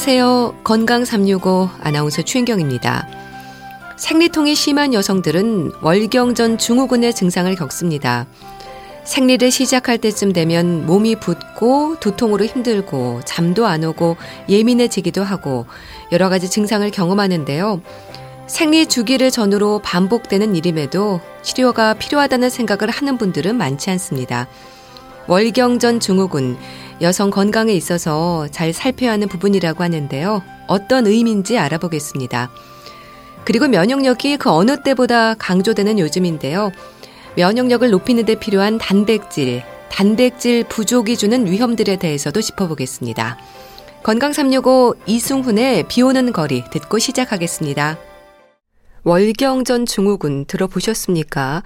안녕하세요. 건강 365 아나운서 최인경입니다. 생리통이 심한 여성들은 월경전 증후군의 증상을 겪습니다. 생리를 시작할 때쯤 되면 몸이 붓고 두통으로 힘들고 잠도 안 오고 예민해지기도 하고 여러 가지 증상을 경험하는데요. 생리 주기를 전후로 반복되는 일임에도 치료가 필요하다는 생각을 하는 분들은 많지 않습니다. 월경전 증후군, 여성 건강에 있어서 잘 살펴야 하는 부분이라고 하는데요. 어떤 의미인지 알아보겠습니다. 그리고 면역력이 그 어느 때보다 강조되는 요즘인데요. 면역력을 높이는 데 필요한 단백질, 단백질 부족이 주는 위험들에 대해서도 짚어보겠습니다. 건강 365 이승훈의 비 오는 거리 듣고 시작하겠습니다. 월경전 증후군 들어보셨습니까?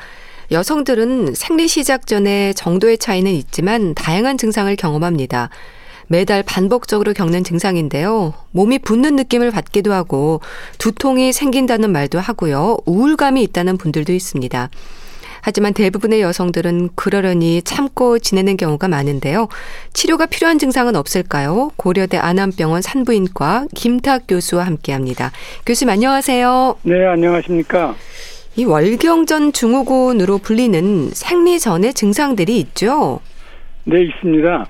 여성들은 생리 시작 전에 정도의 차이는 있지만 다양한 증상을 경험합니다. 매달 반복적으로 겪는 증상인데요. 몸이 붓는 느낌을 받기도 하고 두통이 생긴다는 말도 하고요. 우울감이 있다는 분들도 있습니다. 하지만 대부분의 여성들은 그러려니 참고 지내는 경우가 많은데요. 치료가 필요한 증상은 없을까요? 고려대 안암병원 산부인과 김탁 교수와 함께합니다. 교수님 안녕하세요. 네, 안녕하십니까? 이 월경전 증후군으로 불리는 생리 전의 증상들이 있죠? 네, 있습니다.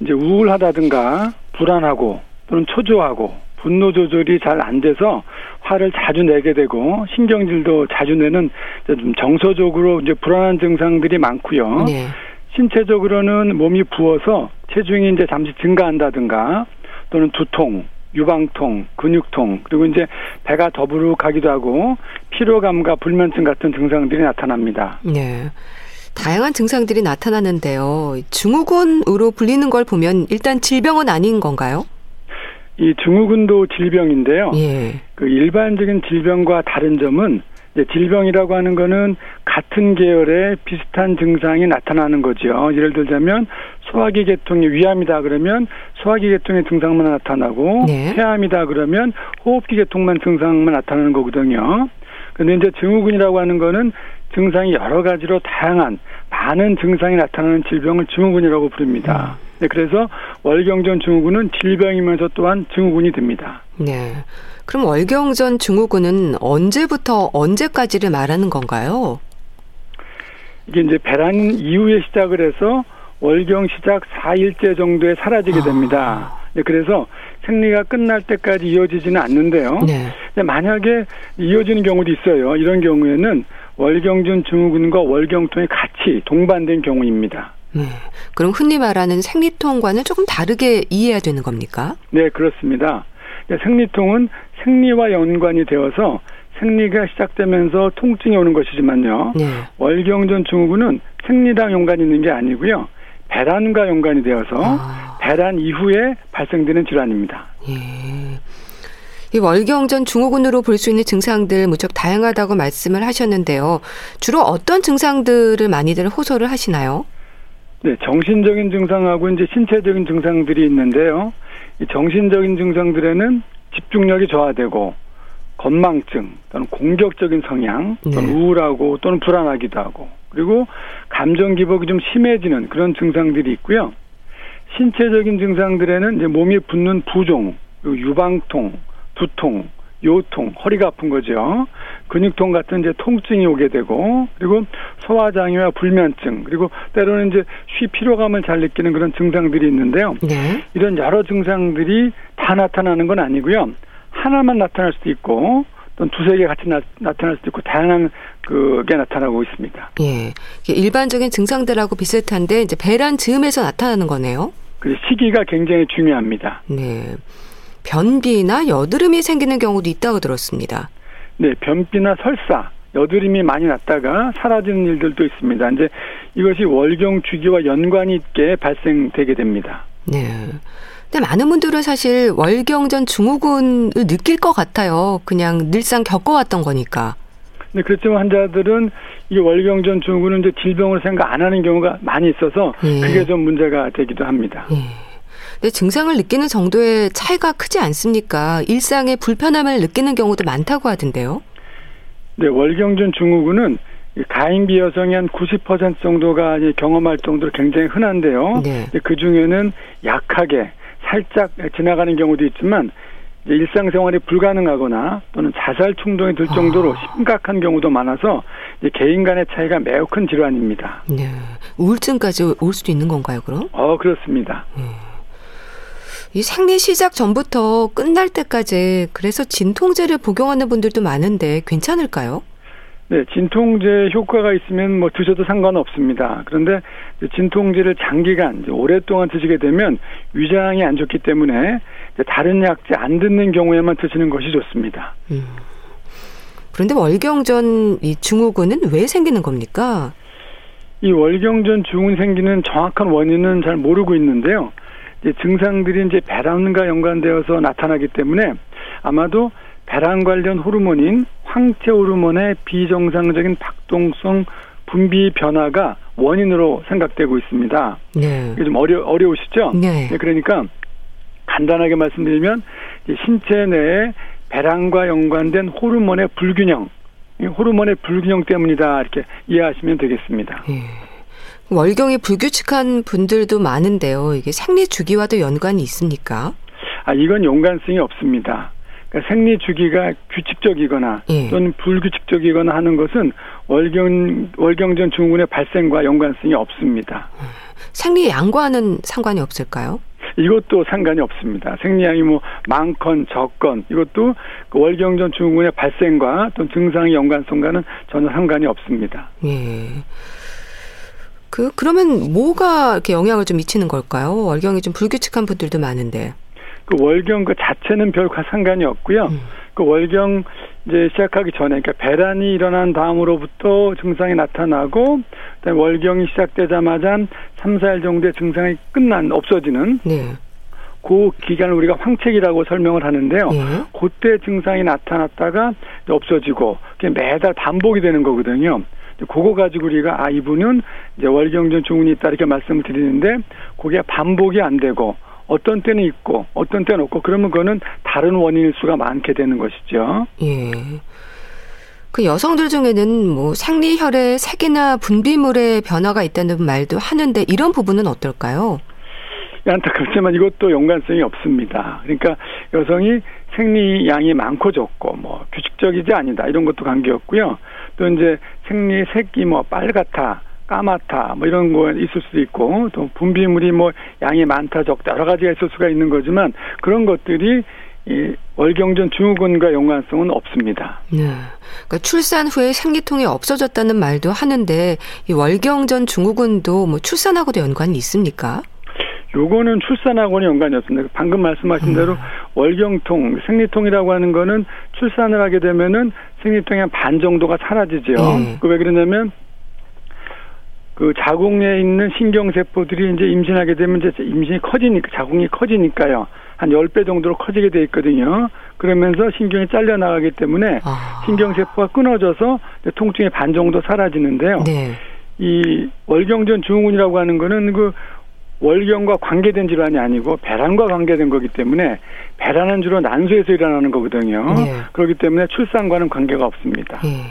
이제 우울하다든가 불안하고 또는 초조하고 분노 조절이 잘 안 돼서 화를 자주 내게 되고 신경질도 자주 내는 좀 정서적으로 이제 불안한 증상들이 많고요. 네. 신체적으로는 몸이 부어서 체중이 이제 잠시 증가한다든가 또는 두통, 유방통, 근육통, 그리고 이제 배가 더부룩하기도 하고 피로감과 불면증 같은 증상들이 나타납니다. 네. 다양한 증상들이 나타나는데요. 증후군으로 불리는 걸 보면 일단 질병은 아닌 건가요? 이 증후군도 질병인데요. 예. 그 일반적인 질병과 다른 점은 질병이라고 하는 거는 같은 계열의 비슷한 증상이 나타나는 거죠. 예를 들자면 소화기 계통이 위암이다 그러면 소화기 계통의 증상만 나타나고 네. 폐암이다 그러면 호흡기 계통만 증상만 나타나는 거거든요. 근데 이제 증후군이라고 하는 거는 증상이 여러 가지로 다양한 많은 증상이 나타나는 질병을 증후군이라고 부릅니다. 음. 네, 그래서 월경전 증후군은 질병이면서 또한 증후군이 됩니다. 네. 그럼 월경전 증후군은 언제부터 언제까지를 말하는 건가요? 이게 이제 배란 이후에 시작을 해서 월경 시작 4일째 정도에 사라지게 됩니다. 아. 네, 그래서 생리가 끝날 때까지 이어지지는 않는데요. 네. 만약에 이어지는 경우도 있어요. 이런 경우에는 월경전 증후군과 월경통이 같이 동반된 경우입니다. 네. 그럼 흔히 말하는 생리통과는 조금 다르게 이해해야 되는 겁니까? 네, 그렇습니다. 생리통은 생리와 연관이 되어서 생리가 시작되면서 통증이 오는 것이지만요. 네. 월경전 증후군은 생리랑 연관이 있는 게 아니고요. 배란과 연관이 되어서 아. 배란 이후에 발생되는 질환입니다. 예. 이 월경전 증후군으로 볼 수 있는 증상들 무척 다양하다고 말씀을 하셨는데요. 주로 어떤 증상들을 많이들 호소를 하시나요? 네, 정신적인 증상하고 이제 신체적인 증상들이 있는데요. 이 정신적인 증상들에는 집중력이 저하되고 건망증 또는 공격적인 성향 또는 네. 우울하고 또는 불안하기도 하고 그리고 감정 기복이 좀 심해지는 그런 증상들이 있고요. 신체적인 증상들에는 이제 몸이 붓는 부종, 유방통, 두통, 요통, 허리가 아픈 거죠. 근육통 같은 이제 통증이 오게 되고 그리고 소화장애와 불면증 그리고 때로는 이제 쉬 피로감을 잘 느끼는 그런 증상들이 있는데요. 네. 이런 여러 증상들이 다 나타나는 건 아니고요. 하나만 나타날 수도 있고 또 두세 개 같이 나, 타날 수도 있고 다양한 그게 나타나고 있습니다. 예. 일반적인 증상들하고 비슷한데 이제 배란 즈음에서 나타나는 거네요. 그 시기가 굉장히 중요합니다. 네. 변비나 여드름이 생기는 경우도 있다고 들었습니다. 네, 변비나 설사, 여드름이 많이 났다가 사라지는 일들도 있습니다. 이제 이것이 월경 주기와 연관이 있게 발생되게 됩니다. 네. 근데 많은 분들은 사실 월경전 증후군을 느낄 것 같아요. 그냥 늘상 겪어왔던 거니까. 네, 그렇지만 환자들은 이 월경전 증후군은 이제 질병을 생각 안 하는 경우가 많이 있어서 예. 그게 좀 문제가 되기도 합니다. 예. 근데 증상을 느끼는 정도의 차이가 크지 않습니까? 일상의 불편함을 느끼는 경우도 많다고 하던데요. 네, 월경전 증후군은 가임비 여성이 한90% 정도가 경험할 정도로 굉장히 흔한데요. 네. 그 중에는 약하게 살짝 지나가는 경우도 있지만 일상생활이 불가능하거나 또는 자살 충동이 들 정도로 아. 심각한 경우도 많아서 개인 간의 차이가 매우 큰 질환입니다. 네. 우울증까지 올 수도 있는 건가요, 그럼? 어, 그렇습니다. 음. 이 생리 시작 전부터 끝날 때까지 그래서 진통제를 복용하는 분들도 많은데 괜찮을까요? 네, 진통제 효과가 있으면 뭐 드셔도 상관없습니다. 그런데 진통제를 장기간 오랫동안 드시게 되면 위장이 안 좋기 때문에 다른 약제 안 듣는 경우에만 드시는 것이 좋습니다. 음. 그런데 월경전 이 증후군은 왜 생기는 겁니까? 이 월경전 증후군 생기는 정확한 원인은 잘 모르고 있는데요. 이제 증상들이 이제 배란과 연관되어서 나타나기 때문에 아마도 배란 관련 호르몬인 황체 호르몬의 비정상적인 박동성 분비 변화가 원인으로 생각되고 있습니다. 네. 이게 좀 어려 어려우시죠? 네. 네 그러니까 간단하게 말씀드리면 신체 내에 배란과 연관된 호르몬의 불균형, 호르몬의 불균형 때문이다 이렇게 이해하시면 되겠습니다. 네. 월경이 불규칙한 분들도 많은데요. 이게 생리 주기와도 연관이 있습니까? 아 이건 연관성이 없습니다. 그러니까 생리 주기가 규칙적이거나 예. 또는 불규칙적이거나 하는 것은 월경 월경전 증후군의 발생과 연관성이 없습니다. 생리 양과는 상관이 없을까요? 이것도 상관이 없습니다. 생리양이 뭐 많건 적건 이것도 그 월경전 증후군의 발생과 또 증상의 연관성과는 전혀 상관이 없습니다. 예. 그 그러면 뭐가 이렇게 영향을 좀 미치는 걸까요? 월경이 좀 불규칙한 분들도 많은데. 그 월경 그 자체는 별 상관이 없고요. 음. 그 월경 이제 시작하기 전에 그러니까 배란이 일어난 다음으로부터 증상이 나타나고 그다음에 월경이 시작되자마자 한 3, 4일 정도의 증상이 끝난 없어지는 네. 그 기간을 우리가 황책이라고 설명을 하는데요. 네. 그때 증상이 나타났다가 없어지고 매달 반복이 되는 거거든요. 그거 가지고 우리가 아 이분은 이제 월경전 증후군이 있다 이렇게 말씀을 드리는데 그게 반복이 안 되고 어떤 때는 있고 어떤 때는 없고 그러면 그거는 다른 원인일 수가 많게 되는 것이죠. 예. 그 여성들 중에는 뭐 생리혈의 색이나 분비물의 변화가 있다는 말도 하는데 이런 부분은 어떨까요? 안타깝지만 이것도 연관성이 없습니다. 그러니까 여성이 생리양이 많고 적고 뭐 규칙적이지 아니다 이런 것도 관계없고요. 또 이제 생리 색이 뭐 빨갛다 까맣다 뭐 이런 거 있을 수도 있고 또 분비물이 뭐 양이 많다 적다 여러 가지가 있을 수가 있는 거지만 그런 것들이 이 월경전 증후군과 연관성은 없습니다. 네. 그러니까 출산 후에 생리통이 없어졌다는 말도 하는데 이 월경전 증후군도 뭐 출산하고도 연관이 있습니까? 요거는 출산하고는 연관이 없습니다. 방금 말씀하신 대로 음. 월경통, 생리통이라고 하는 거는 출산을 하게 되면은 생리통의 한 반 정도가 사라지죠. 음. 그왜 그러냐면 그 자궁에 있는 신경세포들이 이제 임신하게 되면 이제 임신이 커지니까, 자궁이 커지니까요. 한 10배 정도로 커지게 돼 있거든요. 그러면서 신경이 잘려 나가기 때문에 아. 신경세포가 끊어져서 통증의 반 정도 사라지는데요. 네. 이 월경전 증후군이라고 하는 거는 그 월경과 관계된 질환이 아니고 배란과 관계된 거기 때문에 배란은 주로 난소에서 일어나는 거거든요. 네. 그렇기 때문에 출산과는 관계가 없습니다. 네.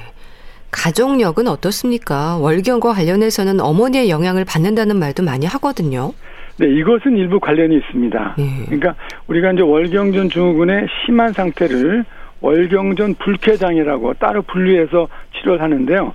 가족력은 어떻습니까? 월경과 관련해서는 어머니의 영향을 받는다는 말도 많이 하거든요. 네, 이것은 일부 관련이 있습니다. 네. 그러니까 우리가 이제 월경전 증후군의 심한 상태를 월경전 불쾌장애라고 따로 분류해서 치료를 하는데요.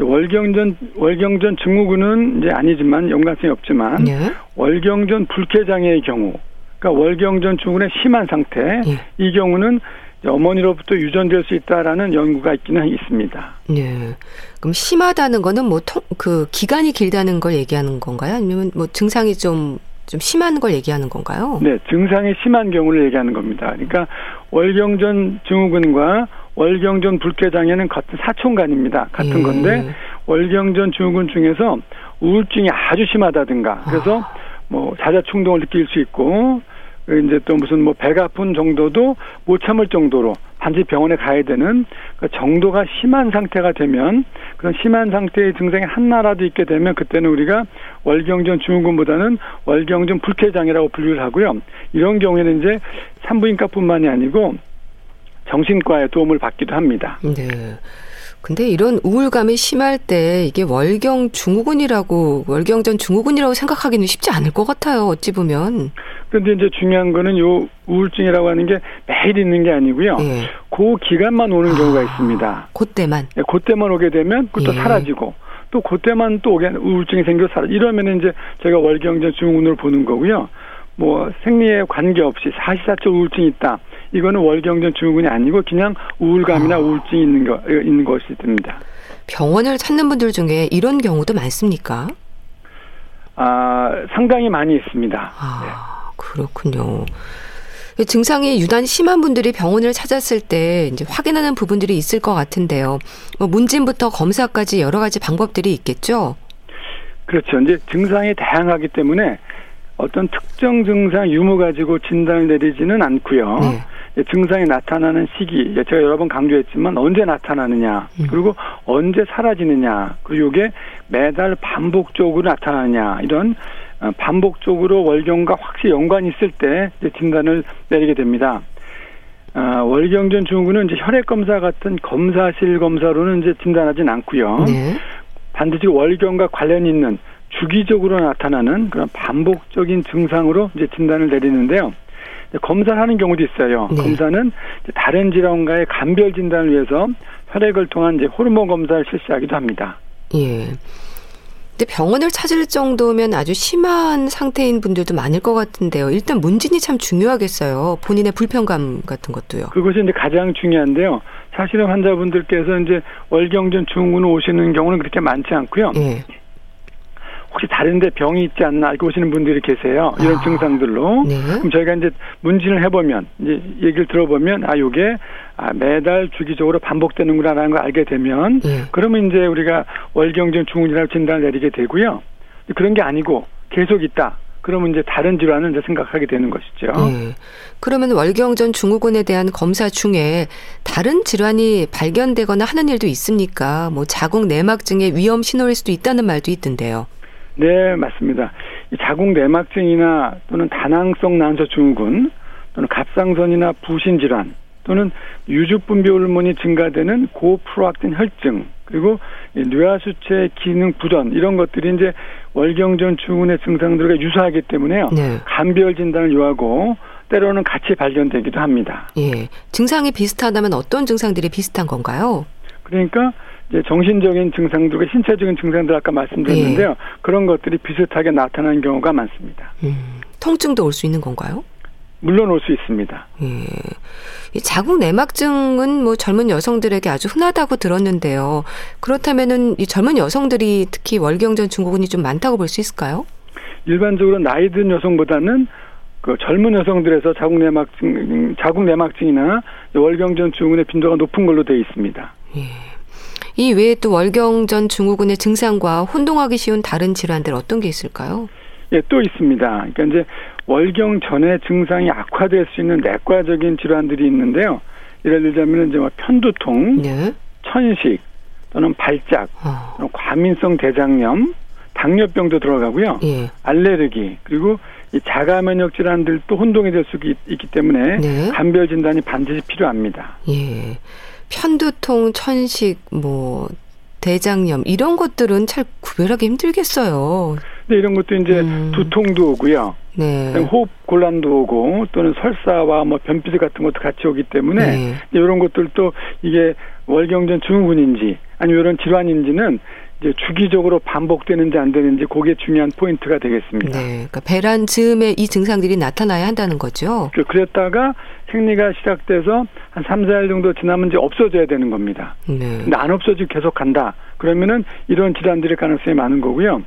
월경전 월경전 증후군은 이제 아니지만 연관성이 없지만 네. 월경전 불쾌 장애의 경우, 그러니까 월경전 증후군의 심한 상태 네. 이 경우는 어머니로부터 유전될 수 있다라는 연구가 있기는 있습니다. 네. 그럼 심하다는 거는 뭐그 기간이 길다는 걸 얘기하는 건가요? 아니면 뭐 증상이 좀좀 심한 걸 얘기하는 건가요? 네, 증상이 심한 경우를 얘기하는 겁니다. 그러니까 월경전 증후군과 월경전 불쾌장애는 같은 사촌간입니다. 같은 예. 건데 월경전 증후군 중에서 우울증이 아주 심하다든가 그래서 아. 뭐 자자 충동을 느낄 수 있고 이제 또 무슨 뭐 배가 아픈 정도도 못 참을 정도로 반드시 병원에 가야 되는 그 정도가 심한 상태가 되면 그런 심한 상태의 증상이 하나라도 있게 되면 그때는 우리가 월경전 증후군보다는 월경전 불쾌장애라고 분류를 하고요. 이런 경우에는 이제 산부인과뿐만이 아니고 정신과의 도움을 받기도 합니다. 네. 근데 이런 우울감이 심할 때 이게 월경 증후군이라고 월경전 증후군이라고 생각하기는 쉽지 않을 것 같아요. 어찌 보면. 그런데 이제 중요한 거는 요 우울증이라고 하는 게 매일 있는 게 아니고요. 예. 그 기간만 오는 경우가 아, 있습니다. 그때만. 예, 그때만 오게 되면 그것도 예. 사라지고 또 그때만 또 오게 우울증이 생겨 사라. 이러면 이제 저희가 월경전 증후군으로 보는 거고요. 뭐 생리에 관계없이 사시사철 우울증이 있다. 이거는 월경전 증후군이 아니고 그냥 우울감이나 아. 우울증이 있는 거 있는 것이 됩니다. 병원을 찾는 분들 중에 이런 경우도 많습니까? 아 상당히 많이 있습니다. 아, 그렇군요. 증상이 유난히 심한 분들이 병원을 찾았을 때 이제 확인하는 부분들이 있을 것 같은데요. 뭐 문진부터 검사까지 여러 가지 방법들이 있겠죠. 그렇죠. 이제 증상이 다양하기 때문에 어떤 특정 증상 유무 가지고 진단을 내리지는 않고요. 네. 증상이 나타나는 시기, 제가 여러 번 강조했지만 언제 나타나느냐, 음. 그리고 언제 사라지느냐, 그리고 이게 매달 반복적으로 나타나느냐 이런 어, 반복적으로 월경과 확실히 연관이 있을 때 진단을 내리게 됩니다. 어, 월경전 증후군은 이제 혈액 검사 같은 검사실 검사로는 이제 진단하진 않고요. 네. 반드시 월경과 관련 있는 주기적으로 나타나는 그런 반복적인 증상으로 이제 진단을 내리는데요. 검사를 하는 경우도 있어요. 네. 검사는 다른 질환과의 감별 진단을 위해서 혈액을 통한 이제 호르몬 검사를 실시하기도 합니다. 예. 근데 병원을 찾을 정도면 아주 심한 상태인 분들도 많을 것 같은데요. 일단 문진이 참 중요하겠어요. 본인의 불편감 같은 것도요. 그것이 이제 가장 중요한데요. 사실은 환자분들께서 이제 월경전 증후군 오시는 경우는 그렇게 많지 않고요. 예. 혹시 다른데 병이 있지 않나 알고 오시는 분들이 계세요. 이런 아. 증상들로. 네. 그럼 저희가 이제 문진을 해보면 이제 얘기를 들어보면 아 요게 아, 매달 주기적으로 반복되는구나라는 걸 알게 되면 예. 그러면 이제 우리가 월경전 증후군이라고 진단을 내리게 되고요. 그런 게 아니고 계속 있다. 그러면 이제 다른 질환을 이제 생각하게 되는 것이죠. 예. 그러면 월경전 증후군에 대한 검사 중에 다른 질환이 발견되거나 하는 일도 있습니까? 뭐 자궁 내막증의 위험 신호일 수도 있다는 말도 있던데요. 네, 맞습니다. 이 자궁 내막증이나 또는 다낭성 난소 증후군 또는 갑상선이나 부신 질환 또는 유주 분비 호르몬이 증가되는 고프로악틴 혈증 그리고 이 뇌하수체 기능 부전 이런 것들이 이제 월경전 증후군의 증상들과 유사하기 때문에요. 네. 감별 진단을 요하고 때로는 같이 발견되기도 합니다. 예. 증상이 비슷하다면 어떤 증상들이 비슷한 건가요? 그러니까 이제 정신적인 증상들과 신체적인 증상들 아까 말씀드렸는데요. 그런 것들이 비슷하게 나타나는 경우가 많습니다. 음, 통증도 올 수 있는 건가요? 물론 올 수 있습니다. 예. 이 자궁 내막증은 뭐 젊은 여성들에게 아주 흔하다고 들었는데요. 그렇다면은 이 젊은 여성들이 특히 월경전 증후군이 좀 많다고 볼 수 있을까요? 일반적으로 나이 든 여성보다는 그 젊은 여성들에서 자궁 내막증, 자궁 내막증이나 월경전 증후군의 빈도가 높은 걸로 되어 있습니다. 예. 이 외에 또 월경전 증후군의 증상과 혼동하기 쉬운 다른 질환들 어떤 게 있을까요? 예, 또 있습니다. 그러니까 이제 월경 전에 증상이 악화될 수 있는 내과적인 질환들이 있는데요. 예를 들자면 이제 뭐 편두통, 네. 천식 또는 발작, 어, 또는 과민성 대장염, 당뇨병도 들어가고요. 예. 알레르기 그리고 이 자가 면역 질환들도 혼동이 될 수 있기 때문에 네. 감별 진단이 반드시 필요합니다. 예. 편두통, 천식, 뭐 대장염 이런 것들은 잘 구별하기 힘들겠어요. 근데 이런 것도 이제 음. 두통도 오고요. 네. 호흡 곤란도 오고 또는 설사와 뭐 변비스 같은 것도 같이 오기 때문에 네. 이런 것들도 이게 월경전 증후군인지 아니면 이런 질환인지는 이제 주기적으로 반복되는지 안 되는지 그게 중요한 포인트가 되겠습니다. 네. 그러니까 배란 즈음에 이 증상들이 나타나야 한다는 거죠. 그- 그랬다가 생리가 시작돼서 한 3, 4일 정도 지나면 이제 없어져야 되는 겁니다. 네. 근데 안 없어지고 계속 간다. 그러면은 이런 질환들의 가능성이 많은 거고요.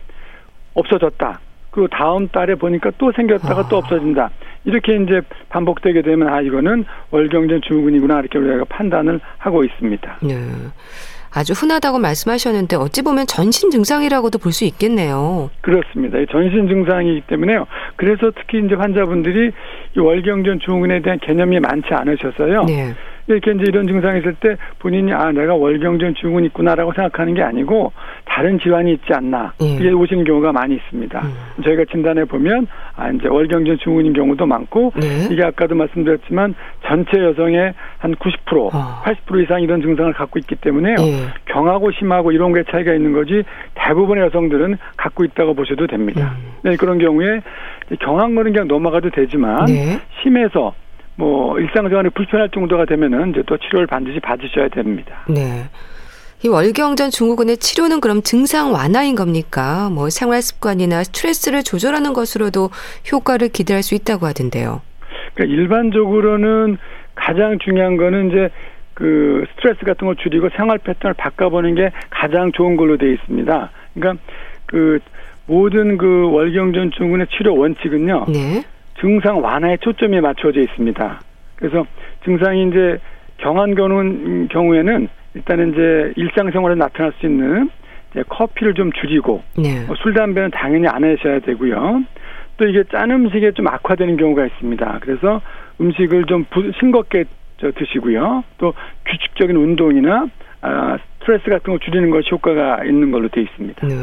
없어졌다. 그리고 다음 달에 보니까 또 생겼다가 아. 또 없어진다. 이렇게 이제 반복되게 되면 아 이거는 월경전 증후군이구나 이렇게 우리가 판단을 하고 있습니다. 네. 아주 흔하다고 말씀하셨는데 어찌 보면 전신 증상이라고도 볼 수 있겠네요. 그렇습니다. 이 전신 증상이기 때문에요. 그래서 특히 이제 환자분들이 이 월경전 증후군에 대한 개념이 많지 않으셔서요. 네. 이렇게 이제 이런 증상이 있을 때 본인이 아 내가 월경전 증후군 있구나라고 생각하는 게 아니고 다른 질환이 있지 않나 예. 이게 오시는 경우가 많이 있습니다. 음. 저희가 진단해 보면 아 이제 월경전 증후군인 경우도 많고 네. 이게 아까도 말씀드렸지만 전체 여성의 한 90% 아. 80% 이상 이런 증상을 갖고 있기 때문에요. 예. 경하고 심하고 이런 게 차이가 있는 거지 대부분의 여성들은 갖고 있다고 보셔도 됩니다. 음. 네, 그런 경우에 경한 거는 그냥 넘어가도 되지만 네. 심해서 뭐 일상생활이 불편할 정도가 되면은 이제 또 치료를 반드시 받으셔야 됩니다. 네. 이 월경전 증후군의 치료는 그럼 증상 완화인 겁니까? 뭐 생활 습관이나 스트레스를 조절하는 것으로도 효과를 기대할 수 있다고 하던데요. 그러니까 일반적으로는 가장 중요한 거는 이제 그 스트레스 같은 걸 줄이고 생활 패턴을 바꿔보는 게 가장 좋은 걸로 되어 있습니다. 그러니까 그 모든 그 월경전 증후군의 치료 원칙은요. 네. 증상 완화에 초점이 맞춰져 있습니다. 그래서 증상이 이제 경한 경우는 경우에는 일단은 이제 일상생활에 나타날 수 있는 이제 커피를 좀 줄이고 네. 뭐술 담배는 당연히 안 하셔야 되고요. 또 이게 짠 음식에 좀 악화되는 경우가 있습니다. 그래서 음식을 좀 부, 싱겁게 저 드시고요. 또 규칙적인 운동이나 아, 스트레스 같은 걸 줄이는 것이 효과가 있는 걸로 되어 있습니다. 네.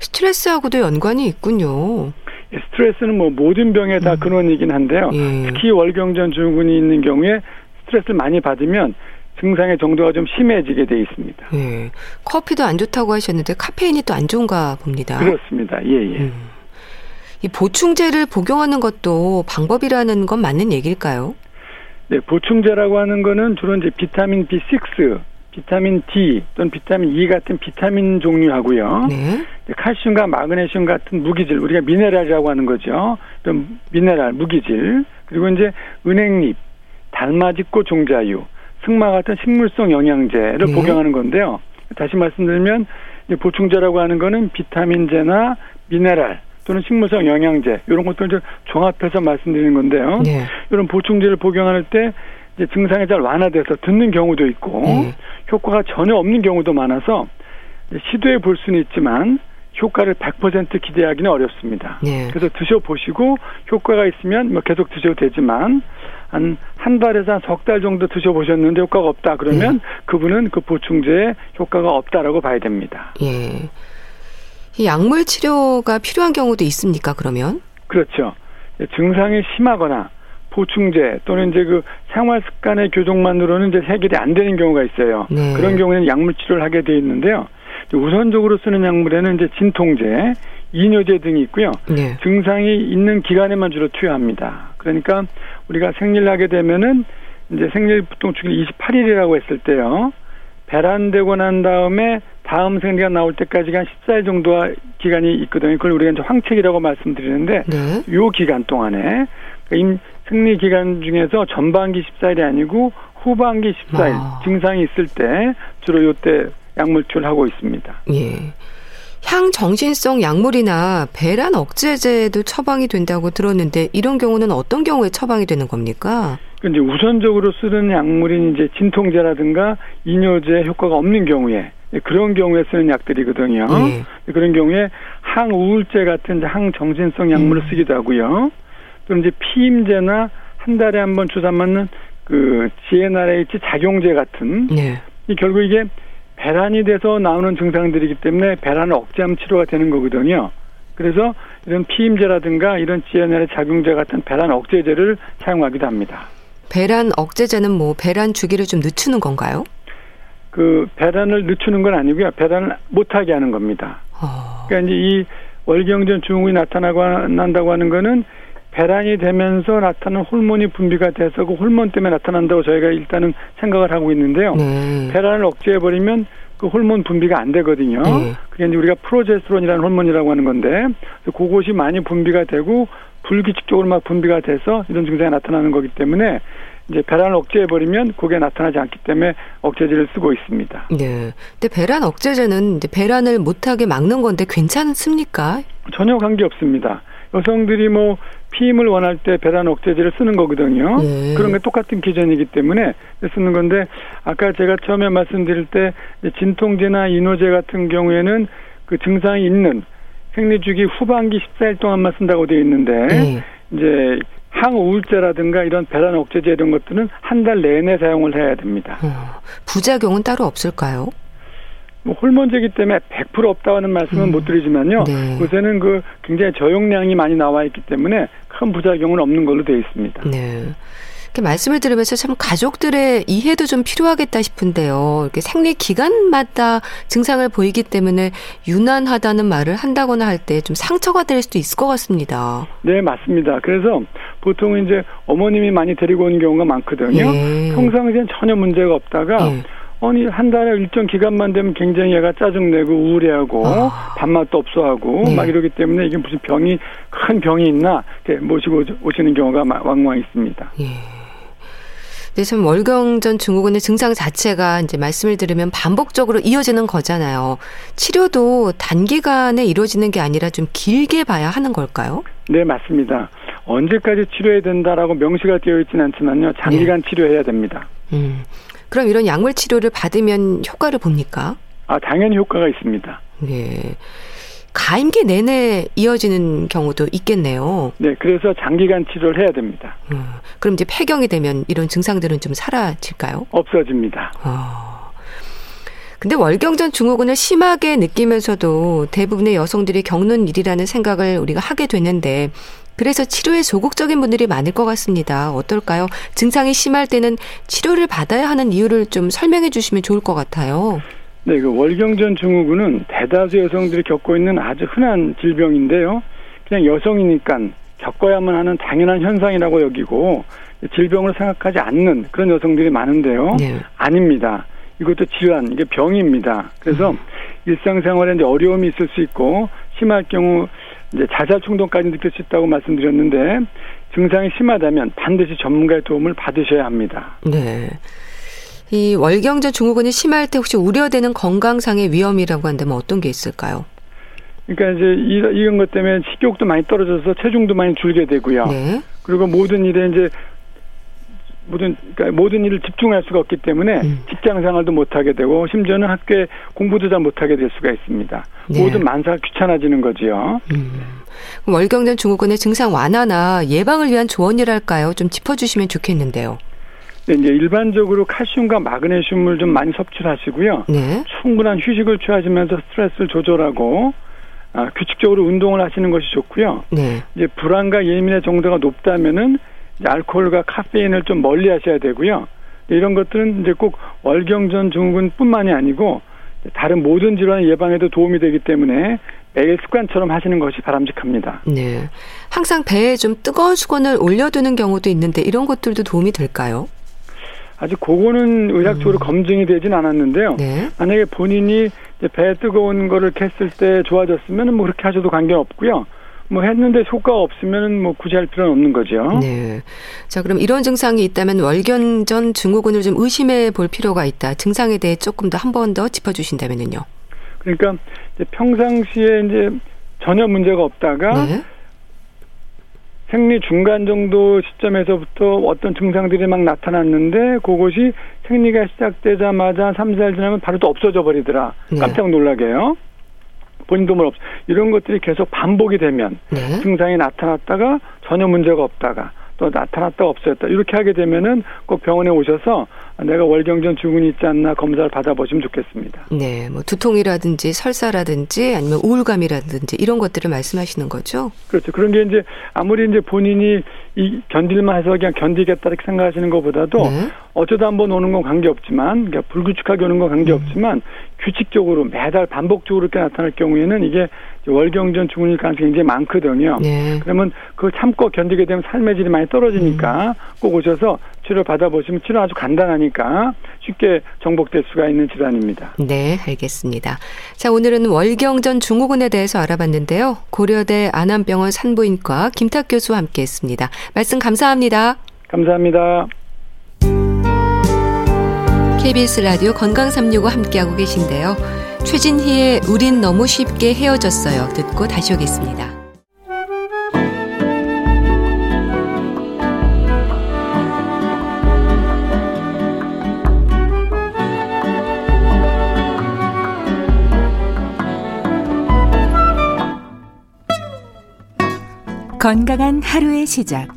스트레스하고도 연관이 있군요. 예, 스트레스는 뭐 모든 병에 다 음. 근원이긴 한데요. 예. 특히 월경전 증후군이 있는 경우에 스트레스를 많이 받으면 증상의 정도가 좀 심해지게 돼 있습니다. 예. 커피도 안 좋다고 하셨는데 카페인이 또 안 좋은가 봅니다. 그렇습니다. 예, 예. 음. 이 보충제를 복용하는 것도 방법이라는 건 맞는 얘기일까요? 네, 보충제라고 하는 거는 주로 이제 비타민 B6, 비타민 D 또는 비타민 E 같은 비타민 종류하고요. 네. 이제 칼슘과 마그네슘 같은 무기질, 우리가 미네랄이라고 하는 거죠. 좀 미네랄, 무기질, 그리고 이제 은행잎, 달맞이꽃 종자유, 승마 같은 식물성 영양제를 네. 복용하는 건데요. 다시 말씀드리면 이제 보충제라고 하는 거는 비타민제나 미네랄 또는 식물성 영양제 이런 것들을 좀 종합해서 말씀드리는 건데요. 네. 이런 보충제를 복용할 때 이제 증상이 잘 완화돼서 듣는 경우도 있고 네. 효과가 전혀 없는 경우도 많아서 시도해 볼 수는 있지만 효과를 100% 기대하기는 어렵습니다. 네. 그래서 드셔보시고 효과가 있으면 뭐 계속 드셔도 되지만 한 한 달에서 한 석 달 정도 드셔보셨는데 효과가 없다 그러면 네. 그분은 그 보충제에 효과가 없다라고 봐야 됩니다. 예. 이 약물 치료가 필요한 경우도 있습니까, 그러면? 그렇죠. 증상이 심하거나 보충제 또는 이제 그 생활 습관의 교정만으로는 이제 해결이 안 되는 경우가 있어요. 네. 그런 경우에는 약물 치료를 하게 돼 있는데요. 우선적으로 쓰는 약물에는 이제 진통제, 이뇨제 등이 있고요. 네. 증상이 있는 기간에만 주로 투여합니다. 그러니까 우리가 생리를 하게 되면은 이제 생리 보통 주기 28일이라고 했을 때요. 배란되고 난 다음에 다음 생리가 나올 때까지가 한 14일 정도 기간이 있거든요. 그걸 우리가 이제 황책이라고 말씀드리는데 네. 요 기간 동안에 그러니까 임 생리 기간 중에서 전반기 14일이 아니고 후반기 14일 아. 증상이 있을 때 주로 요때 약물 치료를 하고 있습니다. 예. 향정신성 약물이나 배란 억제제도 처방이 된다고 들었는데 이런 경우는 어떤 경우에 처방이 되는 겁니까? 근데 우선적으로 쓰는 약물인 이제 진통제라든가 이뇨제 효과가 없는 경우에 그런 경우에 쓰는 약들이거든요. 예. 그런 경우에 항우울제 같은 항정신성 약물을 음. 쓰기도 하고요. 또 이제 피임제나 한 달에 한 번 주사 맞는 그 GnRH 작용제 같은 네. 이 결국 이게 배란이 돼서 나오는 증상들이기 때문에 배란을 억제하면 치료가 되는 거거든요. 그래서 이런 피임제라든가 이런 GnRH 작용제 같은 배란 억제제를 사용하기도 합니다. 배란 억제제는 뭐 배란 주기를 좀 늦추는 건가요? 그 배란을 늦추는 건 아니고요. 배란을 못하게 하는 겁니다. 어. 그러니까 이제 이 월경전 증후군이 나타나고 난다고 하는 거는 배란이 되면서 나타나는 호르몬이 분비가 돼서 그 호르몬 때문에 나타난다고 저희가 일단은 생각을 하고 있는데요. 네. 배란을 억제해 버리면 그 호르몬 분비가 안 되거든요. 네. 그게 이제 우리가 프로제스테론이라는 호르몬이라고 하는 건데 그것이 많이 분비가 되고 불규칙적으로 막 분비가 돼서 이런 증상이 나타나는 거기 때문에 이제 배란을 억제해 버리면 그게 나타나지 않기 때문에 억제제를 쓰고 있습니다. 네. 근데 배란 억제제는 이제 배란을 못하게 막는 건데 괜찮습니까? 전혀 관계 없습니다. 여성들이 뭐 피임을 원할 때 배란 억제제를 쓰는 거거든요. 네. 그런 게 똑같은 기전이기 때문에 쓰는 건데 아까 제가 처음에 말씀드릴 때 진통제나 이노제 같은 경우에는 그 증상이 있는 생리 주기 후반기 14일 동안만 쓴다고 되어 있는데 네. 이제 항우울제라든가 이런 배란 억제제 이런 것들은 한 달 내내 사용을 해야 됩니다. 어, 부작용은 따로 없을까요? 뭐 호르몬제기 때문에 100% 없다는 말씀은 음. 못 드리지만요. 네. 요새는 그 굉장히 저용량이 많이 나와 있기 때문에 큰 부작용은 없는 걸로 되어 있습니다. 네. 이렇게 말씀을 들으면서 참 가족들의 이해도 좀 필요하겠다 싶은데요. 이렇게 생리 기간마다 증상을 보이기 때문에 유난하다는 말을 한다거나 할 때 좀 상처가 될 수도 있을 것 같습니다. 네, 맞습니다. 그래서 보통 이제 어머님이 많이 데리고 오는 경우가 많거든요. 예. 평상시엔 전혀 문제가 없다가 예. 아니 한 달에 일정 기간만 되면 굉장히 얘가 짜증내고 우울해하고 아. 밥맛도 없어하고 네. 막 이러기 때문에 이게 무슨 병이 큰 병이 있나 이렇게 모시고 오시는 경우가 왕왕 있습니다. 예. 근데 참 월경 전 증후군의 증상 자체가 이제 말씀을 들으면 반복적으로 이어지는 거잖아요. 치료도 단기간에 이루어지는 게 아니라 좀 길게 봐야 하는 걸까요? 네, 맞습니다. 언제까지 치료해야 된다라고 명시가 되어 있지는 않지만요. 장기간 네. 치료해야 됩니다. 음. 그럼 이런 약물 치료를 받으면 효과를 봅니까? 아, 당연히 효과가 있습니다. 네. 가임기 내내 이어지는 경우도 있겠네요. 네, 그래서 장기간 치료를 해야 됩니다. 음, 그럼 이제 폐경이 되면 이런 증상들은 좀 사라질까요? 없어집니다. 어. 근데 월경전 증후군을 심하게 느끼면서도 대부분의 여성들이 겪는 일이라는 생각을 우리가 하게 되는데 그래서 치료에 소극적인 분들이 많을 것 같습니다. 어떨까요? 증상이 심할 때는 치료를 받아야 하는 이유를 좀 설명해 주시면 좋을 것 같아요. 네, 그 월경전 증후군은 대다수 여성들이 겪고 있는 아주 흔한 질병인데요. 그냥 여성이니까 겪어야만 하는 당연한 현상이라고 여기고 질병을 생각하지 않는 그런 여성들이 많은데요. 네. 아닙니다. 이것도 질환, 이게 병입니다. 그래서 음. 일상생활에 이제 어려움이 있을 수 있고 심할 경우 이제 자살 충동까지 느낄 수 있다고 말씀드렸는데 증상이 심하다면 반드시 전문가의 도움을 받으셔야 합니다. 네. 이 월경전 증후군이 심할 때 혹시 우려되는 건강상의 위험이라고 한다면 어떤 게 있을까요? 그러니까 이제 이런 것 때문에 식욕도 많이 떨어져서 체중도 많이 줄게 되고요. 네. 그리고 모든 일에 이제 모든 그러니까 모든 일을 집중할 수가 없기 때문에 음. 직장 생활도 못 하게 되고 심지어는 학교에 공부도 잘 못 하게 될 수가 있습니다. 네. 모든 만사가 귀찮아지는 거지요. 음. 월경전 증후군의 증상 완화나 예방을 위한 조언이랄까요? 좀 짚어주시면 좋겠는데요. 네, 이제 일반적으로 칼슘과 마그네슘을 좀 많이 섭취하시고요. 네. 충분한 휴식을 취하시면서 스트레스를 조절하고 아, 규칙적으로 운동을 하시는 것이 좋고요. 네. 이제 불안과 예민의 정도가 높다면은 알코올과 카페인을 좀 멀리 하셔야 되고요. 이런 것들은 이제 꼭 월경전 증후군뿐만이 아니고 다른 모든 질환 예방에도 도움이 되기 때문에 매일 습관처럼 하시는 것이 바람직합니다. 네. 항상 배에 좀 뜨거운 수건을 올려두는 경우도 있는데 이런 것들도 도움이 될까요? 아직 그거는 의학적으로 음. 검증이 되진 않았는데요. 네. 만약에 본인이 배에 뜨거운 거를 캤을 때 좋아졌으면 뭐 그렇게 하셔도 관계없고요. 뭐 했는데 효과가 없으면 뭐 굳이 할 필요는 없는 거죠. 네. 자, 그럼 이런 증상이 있다면 월견 전 증후군을 좀 의심해 볼 필요가 있다. 증상에 대해 조금 더 한 번 더 짚어 주신다면은요. 그러니까 이제 평상시에 이제 전혀 문제가 없다가 네. 생리 중간 정도 시점에서부터 어떤 증상들이 막 나타났는데 그것이 생리가 시작되자마자 3, 4일 지나면 바로 또 없어져 버리더라. 네. 깜짝 놀라게요. 본인도 뭘 없. 이런 것들이 계속 반복이 되면 네. 증상이 나타났다가 전혀 문제가 없다가 또 나타났다 없어졌다 이렇게 하게 되면은 꼭 병원에 오셔서 내가 월경전 증후군이 있지 않나 검사를 받아보시면 좋겠습니다. 네, 뭐 두통이라든지 설사라든지 아니면 우울감이라든지 이런 것들을 말씀하시는 거죠? 그렇죠. 그런 게 이제 아무리 이제 본인이 이 견딜만 해서 그냥 견디겠다 이렇게 생각하시는 것보다도 네. 어쩌다 한번 오는 건 관계없지만 그러니까 불규칙하게 오는 건 관계없지만 음. 규칙적으로 매달 반복적으로 이렇게 나타날 경우에는 이게 월경전 증후군일 가능성이 굉장히 많거든요. 네. 그러면 그걸 참고 견디게 되면 삶의 질이 많이 떨어지니까 음. 꼭 오셔서 치료 받아보시면 치료 아주 간단하니까 쉽게 정복될 수가 있는 질환입니다. 네, 알겠습니다. 자, 오늘은 월경전 증후군에 대해서 알아봤는데요. 고려대 안암병원 산부인과 김탁 교수와 함께했습니다. 말씀 감사합니다. 감사합니다. KBS 라디오 건강 365 함께하고 계신데요. 최진희의 우린 너무 쉽게 헤어졌어요. 듣고 다시 오겠습니다. 건강한 하루의 시작.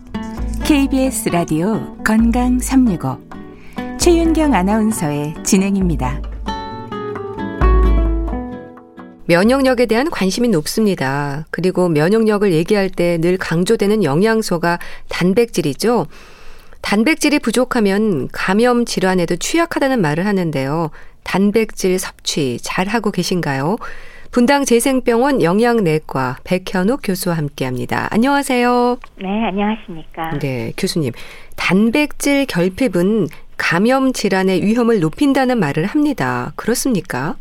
KBS 라디오 건강 365. 최윤경 아나운서의 진행입니다. 면역력에 대한 관심이 높습니다. 그리고 면역력을 얘기할 때 늘 강조되는 영양소가 단백질이죠. 단백질이 부족하면 감염 질환에도 취약하다는 말을 하는데요. 단백질 섭취 잘 하고 계신가요? 분당 재생병원 영양내과 백현욱 교수와 함께합니다. 안녕하세요. 네, 안녕하십니까. 네, 교수님. 단백질 결핍은 감염 질환의 위험을 높인다는 말을 합니다. 그렇습니까?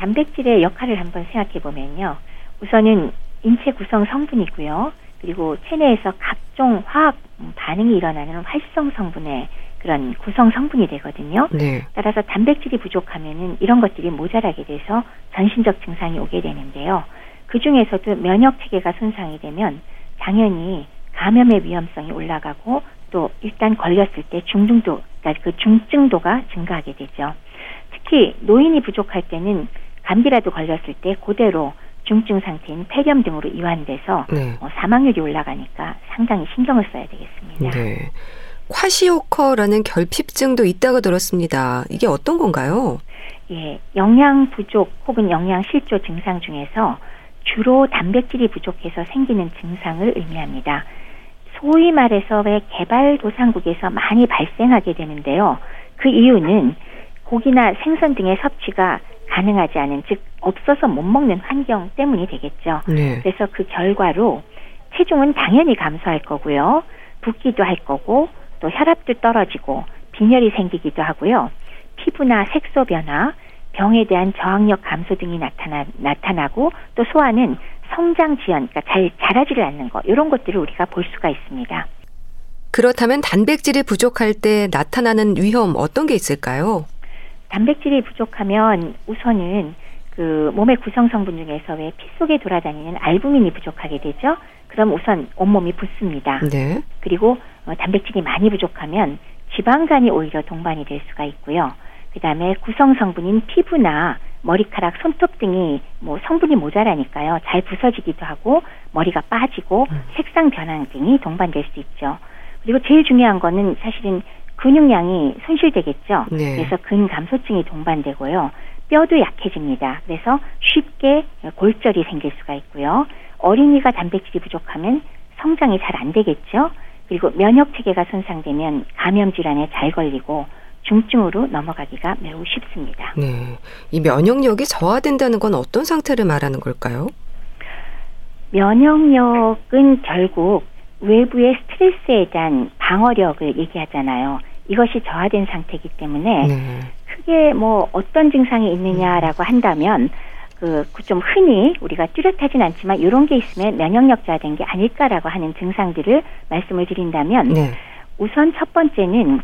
단백질의 역할을 한번 생각해 보면요. 우선은 인체 구성 성분이고요. 그리고 체내에서 각종 화학 반응이 일어나는 활성 성분의 그런 구성 성분이 되거든요. 네. 따라서 단백질이 부족하면은 이런 것들이 모자라게 돼서 전신적 증상이 오게 되는데요. 그 중에서도 면역 체계가 손상이 되면 당연히 감염의 위험성이 올라가고 또 일단 걸렸을 때 중등도, 그러니까 그 중증도가 증가하게 되죠. 특히 노인이 부족할 때는 감기라도 걸렸을 때 그대로 중증 상태인 폐렴 등으로 이완돼서 네. 어, 사망률이 올라가니까 상당히 신경을 써야 되겠습니다. 네. 콰시오커라는 결핍증도 있다고 들었습니다. 이게 어떤 건가요? 예, 영양 부족 혹은 영양 실조 증상 중에서 주로 단백질이 부족해서 생기는 증상을 의미합니다. 소위 말해서 왜 개발도상국에서 많이 발생하게 되는데요. 그 이유는 고기나 생선 등의 섭취가 가능하지 않은 즉 없어서 못 먹는 환경 때문이 되겠죠. 네. 그래서 그 결과로 체중은 당연히 감소할 거고요. 붓기도 할 거고 또 혈압도 떨어지고 빈혈이 생기기도 하고요. 피부나 색소 변화, 병에 대한 저항력 감소 등이 나타나, 나타나고 또 소화는 성장 지연, 그러니까 잘 자라지를 않는 것 이런 것들을 우리가 볼 수가 있습니다. 그렇다면 단백질이 부족할 때 나타나는 위험 어떤 게 있을까요? 단백질이 부족하면 우선은 그 몸의 구성 성분 중에서 왜 피 속에 돌아다니는 알부민이 부족하게 되죠. 그럼 우선 온몸이 붓습니다. 네. 그리고 어, 단백질이 많이 부족하면 지방간이 오히려 동반이 될 수가 있고요. 그다음에 구성 성분인 피부나 머리카락, 손톱 등이 뭐 성분이 모자라니까요. 잘 부서지기도 하고 머리가 빠지고 색상 변화 등이 동반될 수 있죠. 그리고 제일 중요한 거는 사실은 근육량이 손실되겠죠. 네. 그래서 근감소증이 동반되고요. 뼈도 약해집니다. 그래서 쉽게 골절이 생길 수가 있고요. 어린이가 단백질이 부족하면 성장이 잘 안 되겠죠. 그리고 면역 체계가 손상되면 감염 질환에 잘 걸리고 중증으로 넘어가기가 매우 쉽습니다. 네. 이 면역력이 저하된다는 건 어떤 상태를 말하는 걸까요? 면역력은 결국 외부의 스트레스에 대한 방어력을 얘기하잖아요. 이것이 저하된 상태이기 때문에 네. 크게 뭐 어떤 증상이 있느냐라고 한다면 그좀 흔히 우리가 뚜렷하진 않지만 이런 게 있으면 면역력 저하된 게 아닐까라고 하는 증상들을 말씀을 드린다면 네. 우선 첫 번째는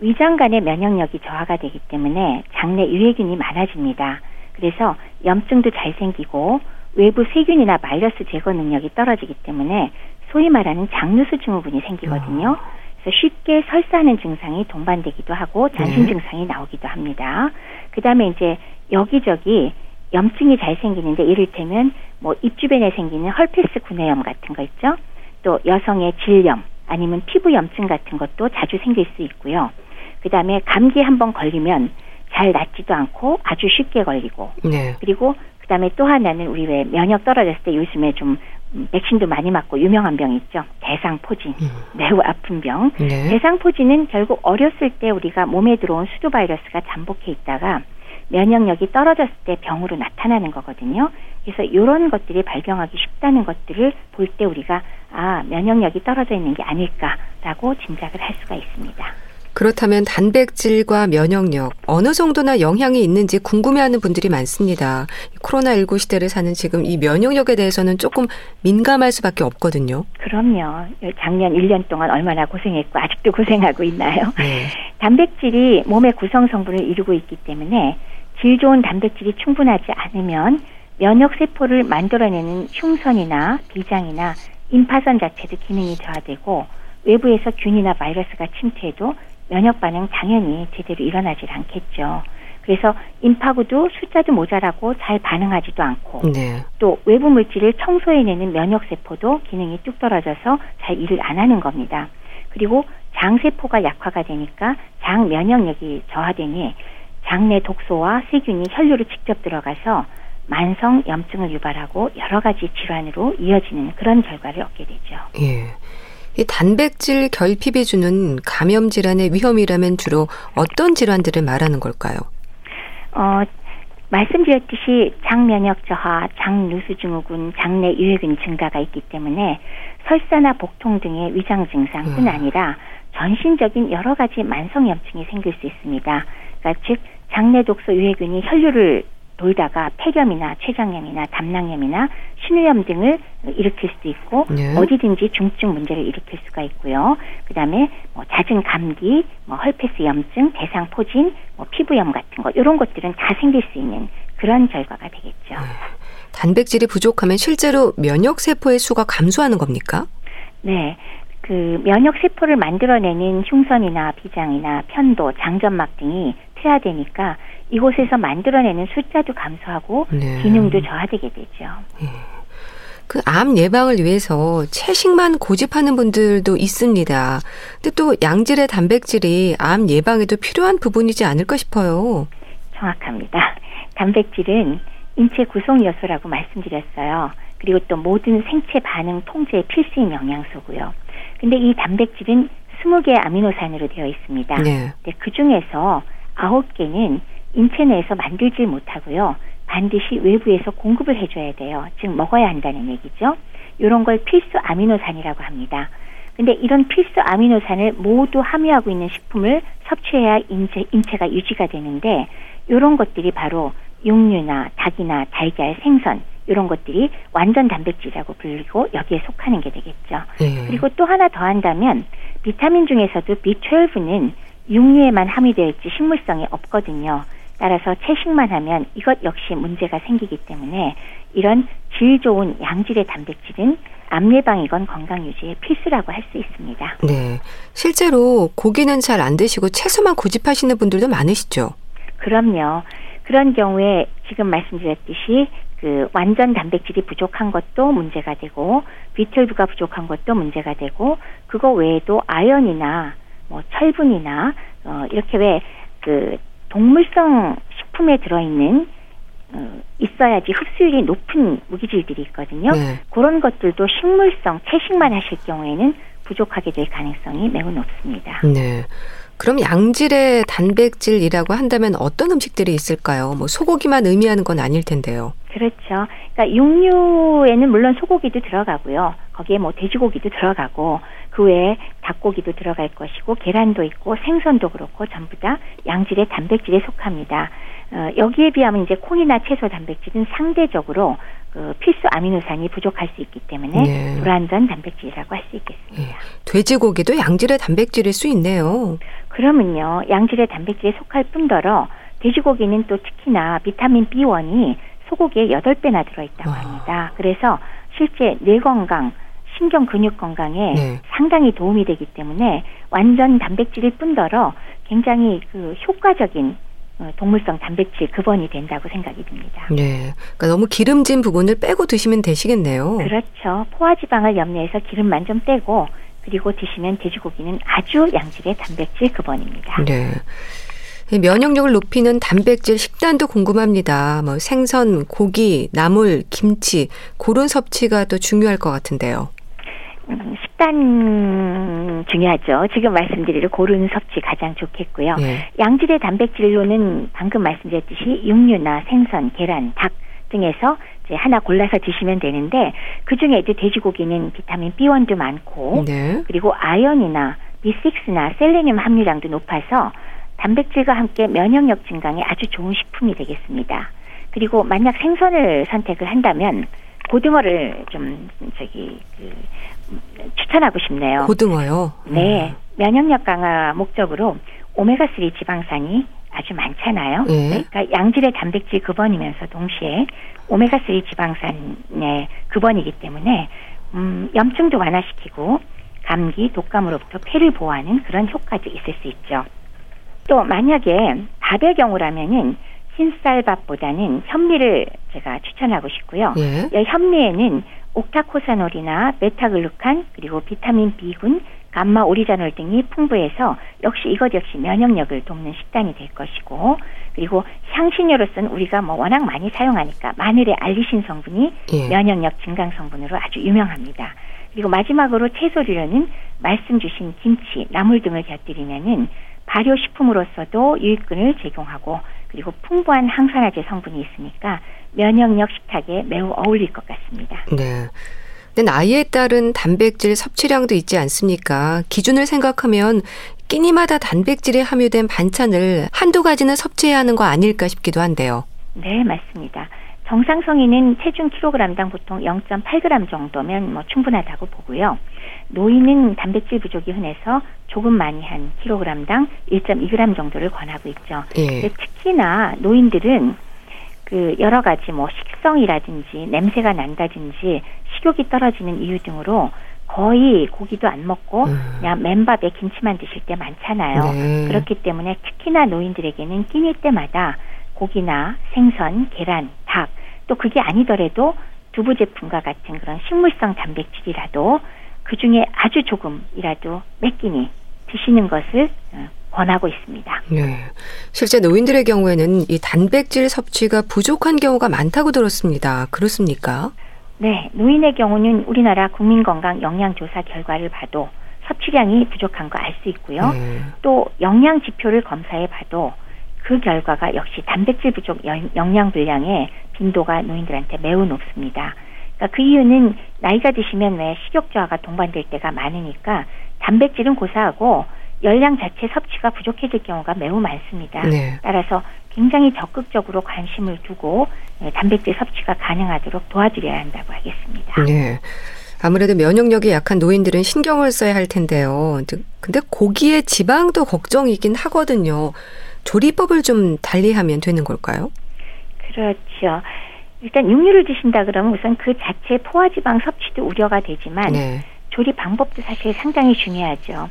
위장 간의 면역력이 저하가 되기 때문에 장내 유해균이 많아집니다. 그래서 염증도 잘 생기고 외부 세균이나 바이러스 제거 능력이 떨어지기 때문에 소위 말하는 장누수 증후군이 생기거든요. 그래서 쉽게 설사하는 증상이 동반되기도 하고 잔신 네. 증상이 나오기도 합니다. 그다음에 이제 여기저기 염증이 잘 생기는데 이를테면 뭐 입 주변에 생기는 헐페스 구내염 같은 거 있죠. 또 여성의 질염 아니면 피부 염증 같은 것도 자주 생길 수 있고요. 그다음에 감기 한번 걸리면 잘 낫지도 않고 아주 쉽게 걸리고 네. 그리고 그다음에 또 하나는 우리 왜 면역 떨어졌을 때 요즘에 좀 음, 백신도 많이 맞고 유명한 병 있죠. 대상포진. 음. 매우 아픈 병. 네. 대상포진은 결국 어렸을 때 우리가 몸에 들어온 수도 바이러스가 잠복해 있다가 면역력이 떨어졌을 때 병으로 나타나는 거거든요. 그래서 이런 것들이 발병하기 쉽다는 것들을 볼 때 우리가 아 면역력이 떨어져 있는 게 아닐까라고 짐작을 할 수가 있습니다. 그렇다면 단백질과 면역력 어느 정도나 영향이 있는지 궁금해하는 분들이 많습니다. 코로나19 시대를 사는 지금 이 면역력에 대해서는 조금 민감할 수밖에 없거든요. 그럼요. 작년 1년 동안 얼마나 고생했고 아직도 고생하고 있나요? 네. 단백질이 몸의 구성 성분을 이루고 있기 때문에 질 좋은 단백질이 충분하지 않으면 면역 세포를 만들어내는 흉선이나 비장이나 임파선 자체도 기능이 저하되고 외부에서 균이나 바이러스가 침투해도 면역 반응 당연히 제대로 일어나질 않겠죠. 그래서 임파구도 숫자도 모자라고 잘 반응하지도 않고 네. 또 외부 물질을 청소해내는 면역 세포도 기능이 뚝 떨어져서 잘 일을 안 하는 겁니다. 그리고 장 세포가 약화가 되니까 장 면역력이 저하되니 장내 독소와 세균이 혈류로 직접 들어가서 만성 염증을 유발하고 여러 가지 질환으로 이어지는 그런 결과를 얻게 되죠. 예. 이 단백질 결핍이 주는 감염 질환의 위험이라면 주로 어떤 질환들을 말하는 걸까요? 어, 말씀드렸듯이 장 면역 저하, 장 누수 증후군, 장내 유해균 증가가 있기 때문에 설사나 복통 등의 위장 증상뿐 음. 아니라 전신적인 여러 가지 만성 염증이 생길 수 있습니다. 그러니까 즉 장내 독소 유해균이 혈류를 돌다가 폐렴이나 췌장염이나 담낭염이나 신우염 등을 일으킬 수도 있고 네. 어디든지 중증 문제를 일으킬 수가 있고요. 그다음에 뭐 잦은 감기, 뭐 헐페스 염증, 대상 포진, 뭐 피부염 같은 것 이런 것들은 다 생길 수 있는 그런 결과가 되겠죠. 네. 단백질이 부족하면 실제로 면역 세포의 수가 감소하는 겁니까? 네. 그 면역 세포를 만들어내는 흉선이나 비장이나 편도, 장점막 등이 퇴화되니까 이곳에서 만들어내는 숫자도 감소하고 네. 기능도 저하되게 되죠. 네. 그암 예방을 위해서 채식만 고집하는 분들도 있습니다. 근데 또 양질의 단백질이 암 예방에도 필요한 부분이지 않을까 싶어요. 정확합니다. 단백질은 인체 구성 요소라고 말씀드렸어요. 그리고 또 모든 생체 반응 통제의 필수인 영양소고요. 근데 이 단백질은 20개의 아미노산으로 되어 있습니다. 네. 그 중에서 9개는 인체 내에서 만들지 못하고요. 반드시 외부에서 공급을 해줘야 돼요. 즉 먹어야 한다는 얘기죠. 이런 걸 필수 아미노산이라고 합니다. 근데 이런 필수 아미노산을 모두 함유하고 있는 식품을 섭취해야 인체, 인체가 유지가 되는데 이런 것들이 바로 육류나 닭이나 달걀, 생선 이런 것들이 완전 단백질이라고 불리고 여기에 속하는 게 되겠죠. 네. 그리고 또 하나 더 한다면 비타민 중에서도 B12는 육류에만 함유되어 있지 식물성이 없거든요. 따라서 채식만 하면 이것 역시 문제가 생기기 때문에 이런 질 좋은 양질의 단백질은 암 예방이건 건강 유지에 필수라고 할 수 있습니다. 네. 실제로 고기는 잘 안 드시고 채소만 고집하시는 분들도 많으시죠? 그럼요. 그런 경우에 지금 말씀드렸듯이 그 완전 단백질이 부족한 것도 문제가 되고 비틀브가 부족한 것도 문제가 되고 그거 외에도 아연이나 뭐 철분이나 어 이렇게 왜 그 동물성 식품에 들어 있는 어, 있어야지 흡수율이 높은 무기질들이 있거든요. 네. 그런 것들도 식물성 채식만 하실 경우에는 부족하게 될 가능성이 매우 높습니다. 네. 그럼 양질의 단백질이라고 한다면 어떤 음식들이 있을까요? 뭐 소고기만 의미하는 건 아닐 텐데요. 그렇죠. 그러니까 육류에는 물론 소고기도 들어가고요. 거기에 뭐 돼지고기도 들어가고 그 외에 닭고기도 들어갈 것이고 계란도 있고 생선도 그렇고 전부 다 양질의 단백질에 속합니다. 어, 여기에 비하면 이제 콩이나 채소 단백질은 상대적으로 그 필수 아미노산이 부족할 수 있기 때문에 네. 불완전 단백질이라고 할 수 있겠습니다. 네. 돼지고기도 양질의 단백질일 수 있네요. 그러면요, 양질의 단백질에 속할 뿐더러 돼지고기는 또 특히나 비타민 B1이 소고기에 8배나 들어있다고 와. 합니다. 그래서 실제 뇌 건강, 신경 근육 건강에 네. 상당히 도움이 되기 때문에 완전 단백질일 뿐더러 굉장히 그 효과적인 어, 동물성 단백질 급원이 된다고 생각이 듭니다. 네. 그러니까 너무 기름진 부분을 빼고 드시면 되시겠네요. 그렇죠. 포화지방을 염려해서 기름만 좀 빼고 그리고 드시면 돼지고기는 아주 양질의 단백질 급원입니다. 네. 면역력을 높이는 단백질 식단도 궁금합니다. 뭐 생선, 고기, 나물, 김치 그런 섭취가 또 중요할 것 같은데요. 음, 식단 중요하죠. 지금 말씀드릴 고른 섭취 가장 좋겠고요. 네. 양질의 단백질로는 방금 말씀드렸듯이 육류나 생선, 계란, 닭 등에서 이제 하나 골라서 드시면 되는데 그 중에도 돼지고기는 비타민 B1도 많고 네. 그리고 아연이나 B6나 셀레늄 함유량도 높아서 단백질과 함께 면역력 증강에 아주 좋은 식품이 되겠습니다. 그리고 만약 생선을 선택을 한다면 고등어를 좀 저기 그 추천하고 싶네요. 고등어요? 네. 음. 면역력 강화 목적으로 오메가3 지방산이 아주 많잖아요. 네. 그러니까 양질의 단백질 급원이면서 동시에 오메가3 지방산의 급원이기 때문에 음, 염증도 완화시키고 감기, 독감으로부터 폐를 보호하는 그런 효과도 있을 수 있죠. 또 만약에 밥의 경우라면은 흰쌀밥보다는 현미를 제가 추천하고 싶고요. 예. 현미에는 옥타코사놀이나 베타글루칸 그리고 비타민 B군, 감마 오리자놀 등이 풍부해서 역시 이것 역시 면역력을 돕는 식단이 될 것이고 그리고 향신료로서는 우리가 뭐 워낙 많이 사용하니까 마늘의 알리신 성분이 예. 면역력 증강 성분으로 아주 유명합니다. 그리고 마지막으로 채소류로는 말씀 주신 김치, 나물 등을 곁들이면은 발효식품으로서도 유익균을 제공하고 그리고 풍부한 항산화제 성분이 있으니까 면역력 식탁에 매우 어울릴 것 같습니다. 네. 나이에 따른 단백질 섭취량도 있지 않습니까? 기준을 생각하면 끼니마다 단백질이 함유된 반찬을 한두 가지는 섭취해야 하는 거 아닐까 싶기도 한데요. 네, 맞습니다. 정상 성인은 체중 킬로그램당 보통 0.8g 정도면 뭐 충분하다고 보고요. 노인은 단백질 부족이 흔해서 조금 많이 한 킬로그램당 1.2g 정도를 권하고 있죠. 예. 특히나 노인들은 그 여러 가지 뭐 식성이라든지 냄새가 난다든지 식욕이 떨어지는 이유 등으로 거의 고기도 안 먹고 음. 그냥 맨밥에 김치만 드실 때 많잖아요. 네. 그렇기 때문에 특히나 노인들에게는 끼니 때마다 고기나 생선, 계란, 닭, 또 그게 아니더라도 두부 제품과 같은 그런 식물성 단백질이라도 그 중에 아주 조금이라도 몇 끼니 드시는 것을 어, 권하고 있습니다. 네. 실제 노인들의 경우에는 이 단백질 섭취가 부족한 경우가 많다고 들었습니다. 그렇습니까? 네, 노인의 경우는 우리나라 국민건강 영양조사 결과를 봐도 섭취량이 부족한 거 알 수 있고요. 네. 또 영양 지표를 검사해 봐도 그 결과가 역시 단백질 부족 영- 영양 불량의 빈도가 노인들한테 매우 높습니다. 그러니까 그 이유는 나이가 드시면 왜 식욕 저하가 동반될 때가 많으니까 단백질은 고사하고 열량 자체 섭취가 부족해질 경우가 매우 많습니다. 네. 따라서 굉장히 적극적으로 관심을 두고 예, 단백질 섭취가 가능하도록 도와드려야 한다고 하겠습니다. 네. 아무래도 면역력이 약한 노인들은 신경을 써야 할 텐데요. 근데- 근데 고기의 지방도 걱정이긴 하거든요. 조리법을 좀 달리하면 되는 걸까요? 그렇죠. 일단 육류를 드신다 그러면 우선 그 자체 포화지방 섭취도 우려가 되지만 네. 조리 방법도 사실 상당히 중요하죠.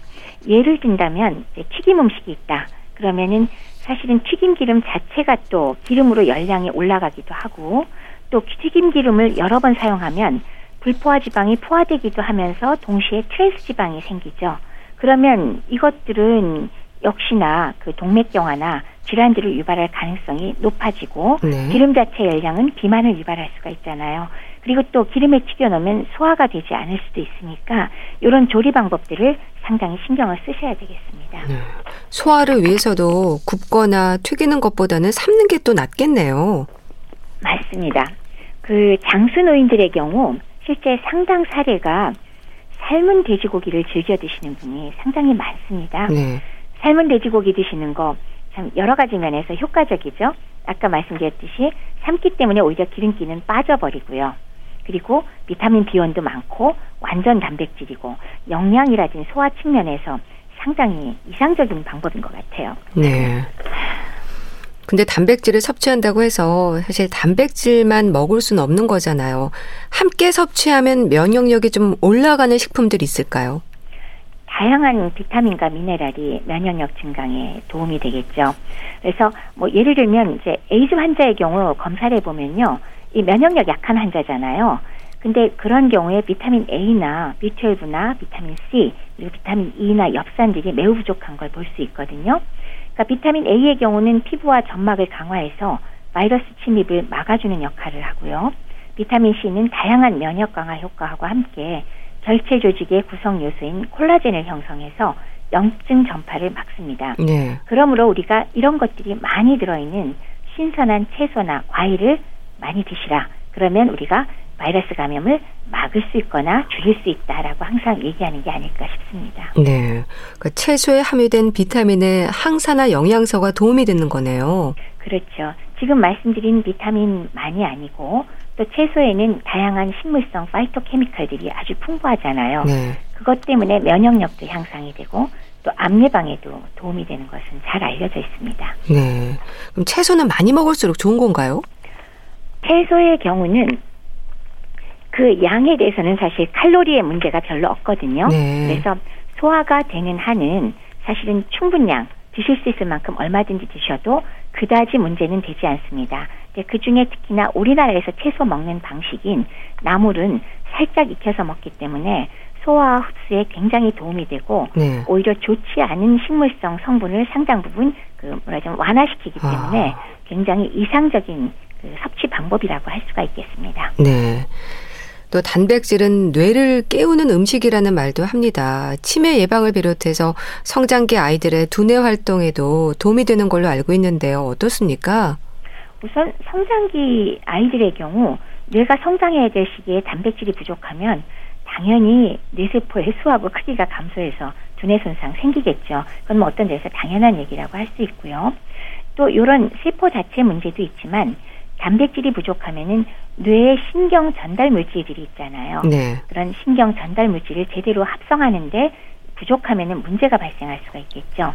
예를 든다면 튀김 음식이 있다. 그러면은 사실은 튀김 기름 자체가 또 기름으로 열량이 올라가기도 하고 또 튀김 기름을 여러 번 사용하면 불포화 지방이 포화되기도 하면서 동시에 트랜스 지방이 생기죠. 그러면 이것들은 역시나 그 동맥경화나 질환들을 유발할 가능성이 높아지고 네. 기름 자체 열량은 비만을 유발할 수가 있잖아요. 그리고 또 기름에 튀겨 놓으면 소화가 되지 않을 수도 있으니까 이런 조리 방법들을 상당히 신경을 쓰셔야 되겠습니다. 네. 소화를 위해서도 굽거나 튀기는 것보다는 삶는 게 또 낫겠네요. 맞습니다. 그 장수 노인들의 경우 실제 상당 사례가 삶은 돼지고기를 즐겨 드시는 분이 상당히 많습니다. 네. 삶은 돼지고기 드시는 거 참 여러 가지 면에서 효과적이죠. 아까 말씀드렸듯이 삶기 때문에 오히려 기름기는 빠져버리고요. 그리고 비타민 B1도 많고 완전 단백질이고 영양이라든지 소화 측면에서 상당히 이상적인 방법인 것 같아요. 네. 근데 단백질을 섭취한다고 해서 사실 단백질만 먹을 수는 없는 거잖아요. 함께 섭취하면 면역력이 좀 올라가는 식품들이 있을까요? 다양한 비타민과 미네랄이 면역력 증강에 도움이 되겠죠. 그래서 뭐 예를 들면 이제 에이즈 환자의 경우 검사를 해보면요. 이 면역력 약한 환자잖아요. 근데 그런 경우에 비타민 A나 B12나 비타민 C 그리고 비타민 E나 엽산들이 매우 부족한 걸 볼 수 있거든요. 그러니까 비타민 A의 경우는 피부와 점막을 강화해서 바이러스 침입을 막아주는 역할을 하고요. 비타민 C는 다양한 면역 강화 효과하고 함께 결체 조직의 구성 요소인 콜라겐을 형성해서 염증 전파를 막습니다. 네. 그러므로 우리가 이런 것들이 많이 들어있는 신선한 채소나 과일을 많이 드시라. 그러면 우리가 바이러스 감염을 막을 수 있거나 줄일 수 있다라고 항상 얘기하는 게 아닐까 싶습니다. 네. 그러니까 채소에 함유된 비타민의 항산화 영양소가 도움이 되는 거네요. 그렇죠. 지금 말씀드린 비타민만이 아니고 또 채소에는 다양한 식물성 파이토케미컬들이 아주 풍부하잖아요. 네. 그것 때문에 면역력도 향상이 되고 또 암 예방에도 도움이 되는 것은 잘 알려져 있습니다. 네. 그럼 채소는 많이 먹을수록 좋은 건가요? 채소의 경우는 그 양에 대해서는 사실 칼로리의 문제가 별로 없거든요. 네. 그래서 소화가 되는 한은 사실은 충분량 드실 수 있을 만큼 얼마든지 드셔도 그다지 문제는 되지 않습니다. 근데 그 중에 특히나 우리나라에서 채소 먹는 방식인 나물은 살짝 익혀서 먹기 때문에 소화 흡수에 굉장히 도움이 되고 네. 오히려 좋지 않은 식물성 성분을 상당 부분 그 뭐라 좀 완화시키기 때문에 아. 굉장히 이상적인 그 섭취 방법이라고 할 수가 있겠습니다. 네. 또 단백질은 뇌를 깨우는 음식이라는 말도 합니다. 치매 예방을 비롯해서 성장기 아이들의 두뇌 활동에도 도움이 되는 걸로 알고 있는데요. 어떻습니까? 우선 성장기 아이들의 경우 뇌가 성장해야 될 시기에 단백질이 부족하면 당연히 뇌세포의 수하고 크기가 감소해서 두뇌 손상 생기겠죠. 그건 뭐 어떤 데서 당연한 얘기라고 할 수 있고요. 또 이런 세포 자체 문제도 있지만 단백질이 부족하면은 뇌의 신경 전달 물질들이 있잖아요. 네. 그런 신경 전달 물질을 제대로 합성하는데 부족하면은 문제가 발생할 수가 있겠죠.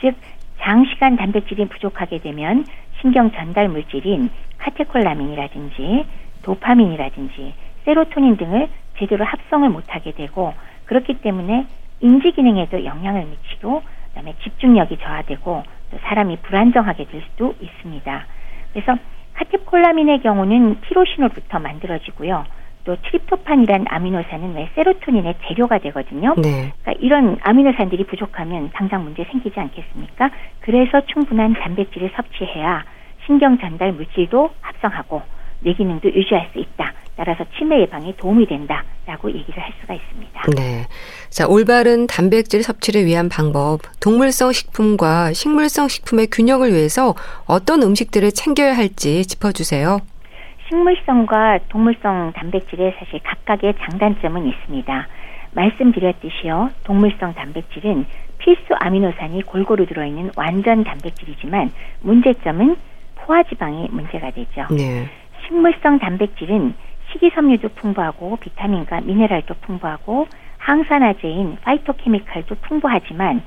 즉 장시간 단백질이 부족하게 되면 신경 전달 물질인 카테콜라민이라든지 도파민이라든지 세로토닌 등을 제대로 합성을 못하게 되고 그렇기 때문에 인지 기능에도 영향을 미치고 그다음에 집중력이 저하되고 또 사람이 불안정하게 될 수도 있습니다. 그래서 카테콜라민의 경우는 티로시놀부터 만들어지고요. 또 트립토판이란 아미노산은 왜 세로토닌의 재료가 되거든요. 네. 그러니까 이런 아미노산들이 부족하면 당장 문제 생기지 않겠습니까? 그래서 충분한 단백질을 섭취해야 신경 전달 물질도 합성하고 뇌 기능도 유지할 수 있다. 따라서 치매 예방에 도움이 된다라고 얘기를 할 수가 있습니다. 네. 자, 올바른 단백질 섭취를 위한 방법, 동물성 식품과 식물성 식품의 균형을 위해서 어떤 음식들을 챙겨야 할지 짚어주세요. 식물성과 동물성 단백질에 사실 각각의 장단점은 있습니다. 말씀드렸듯이요, 동물성 단백질은 필수 아미노산이 골고루 들어있는 완전 단백질이지만 문제점은 포화지방이 문제가 되죠. 네. 식물성 단백질은 식이섬유도 풍부하고 비타민과 미네랄도 풍부하고 항산화제인 파이토케미칼도 풍부하지만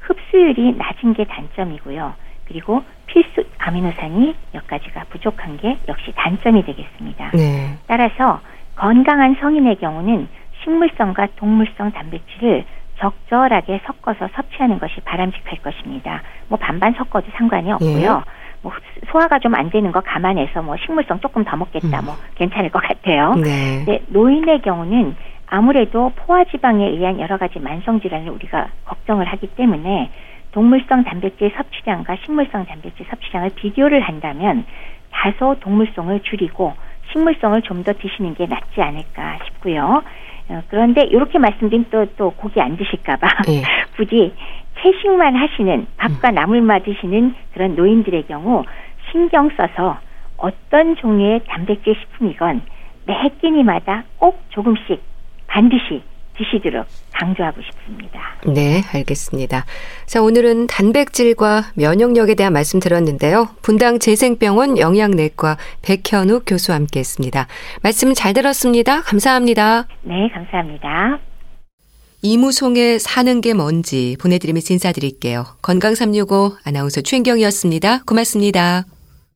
흡수율이 낮은 게 단점이고요. 그리고 필수 아미노산이 몇 가지가 부족한 게 역시 단점이 되겠습니다. 네. 따라서 건강한 성인의 경우는 식물성과 동물성 단백질을 적절하게 섞어서 섭취하는 것이 바람직할 것입니다. 뭐 반반 섞어도 상관이 없고요. 뭐 소화가 좀 안 되는 거 감안해서 뭐 식물성 조금 더 먹겠다 음. 뭐 괜찮을 것 같아요. 네. 네, 노인의 경우는 아무래도 포화지방에 의한 여러 가지 만성 질환을 우리가 걱정을 하기 때문에 동물성 단백질 섭취량과 식물성 단백질 섭취량을 비교를 한다면 다소 동물성을 줄이고 식물성을 좀 더 드시는 게 낫지 않을까 싶고요. 어, 그런데 이렇게 말씀드린 또, 또 고기 안 드실까봐 네. 부디 채식만 하시는 밥과 음. 나물만 드시는 그런 노인들의 경우 신경 써서 어떤 종류의 단백질 식품이건 매 끼니마다 꼭 조금씩 반드시 드시도록 강조하고 싶습니다. 네, 알겠습니다. 자, 오늘은 단백질과 면역력에 대한 말씀 들었는데요. 분당 재생병원 영양내과 백현욱 교수와 함께 했습니다. 말씀 잘 들었습니다. 감사합니다. 네, 감사합니다. 이무송의 사는 게 뭔지 보내드리면서 인사드릴게요. 건강365 아나운서 최인경이었습니다. 고맙습니다.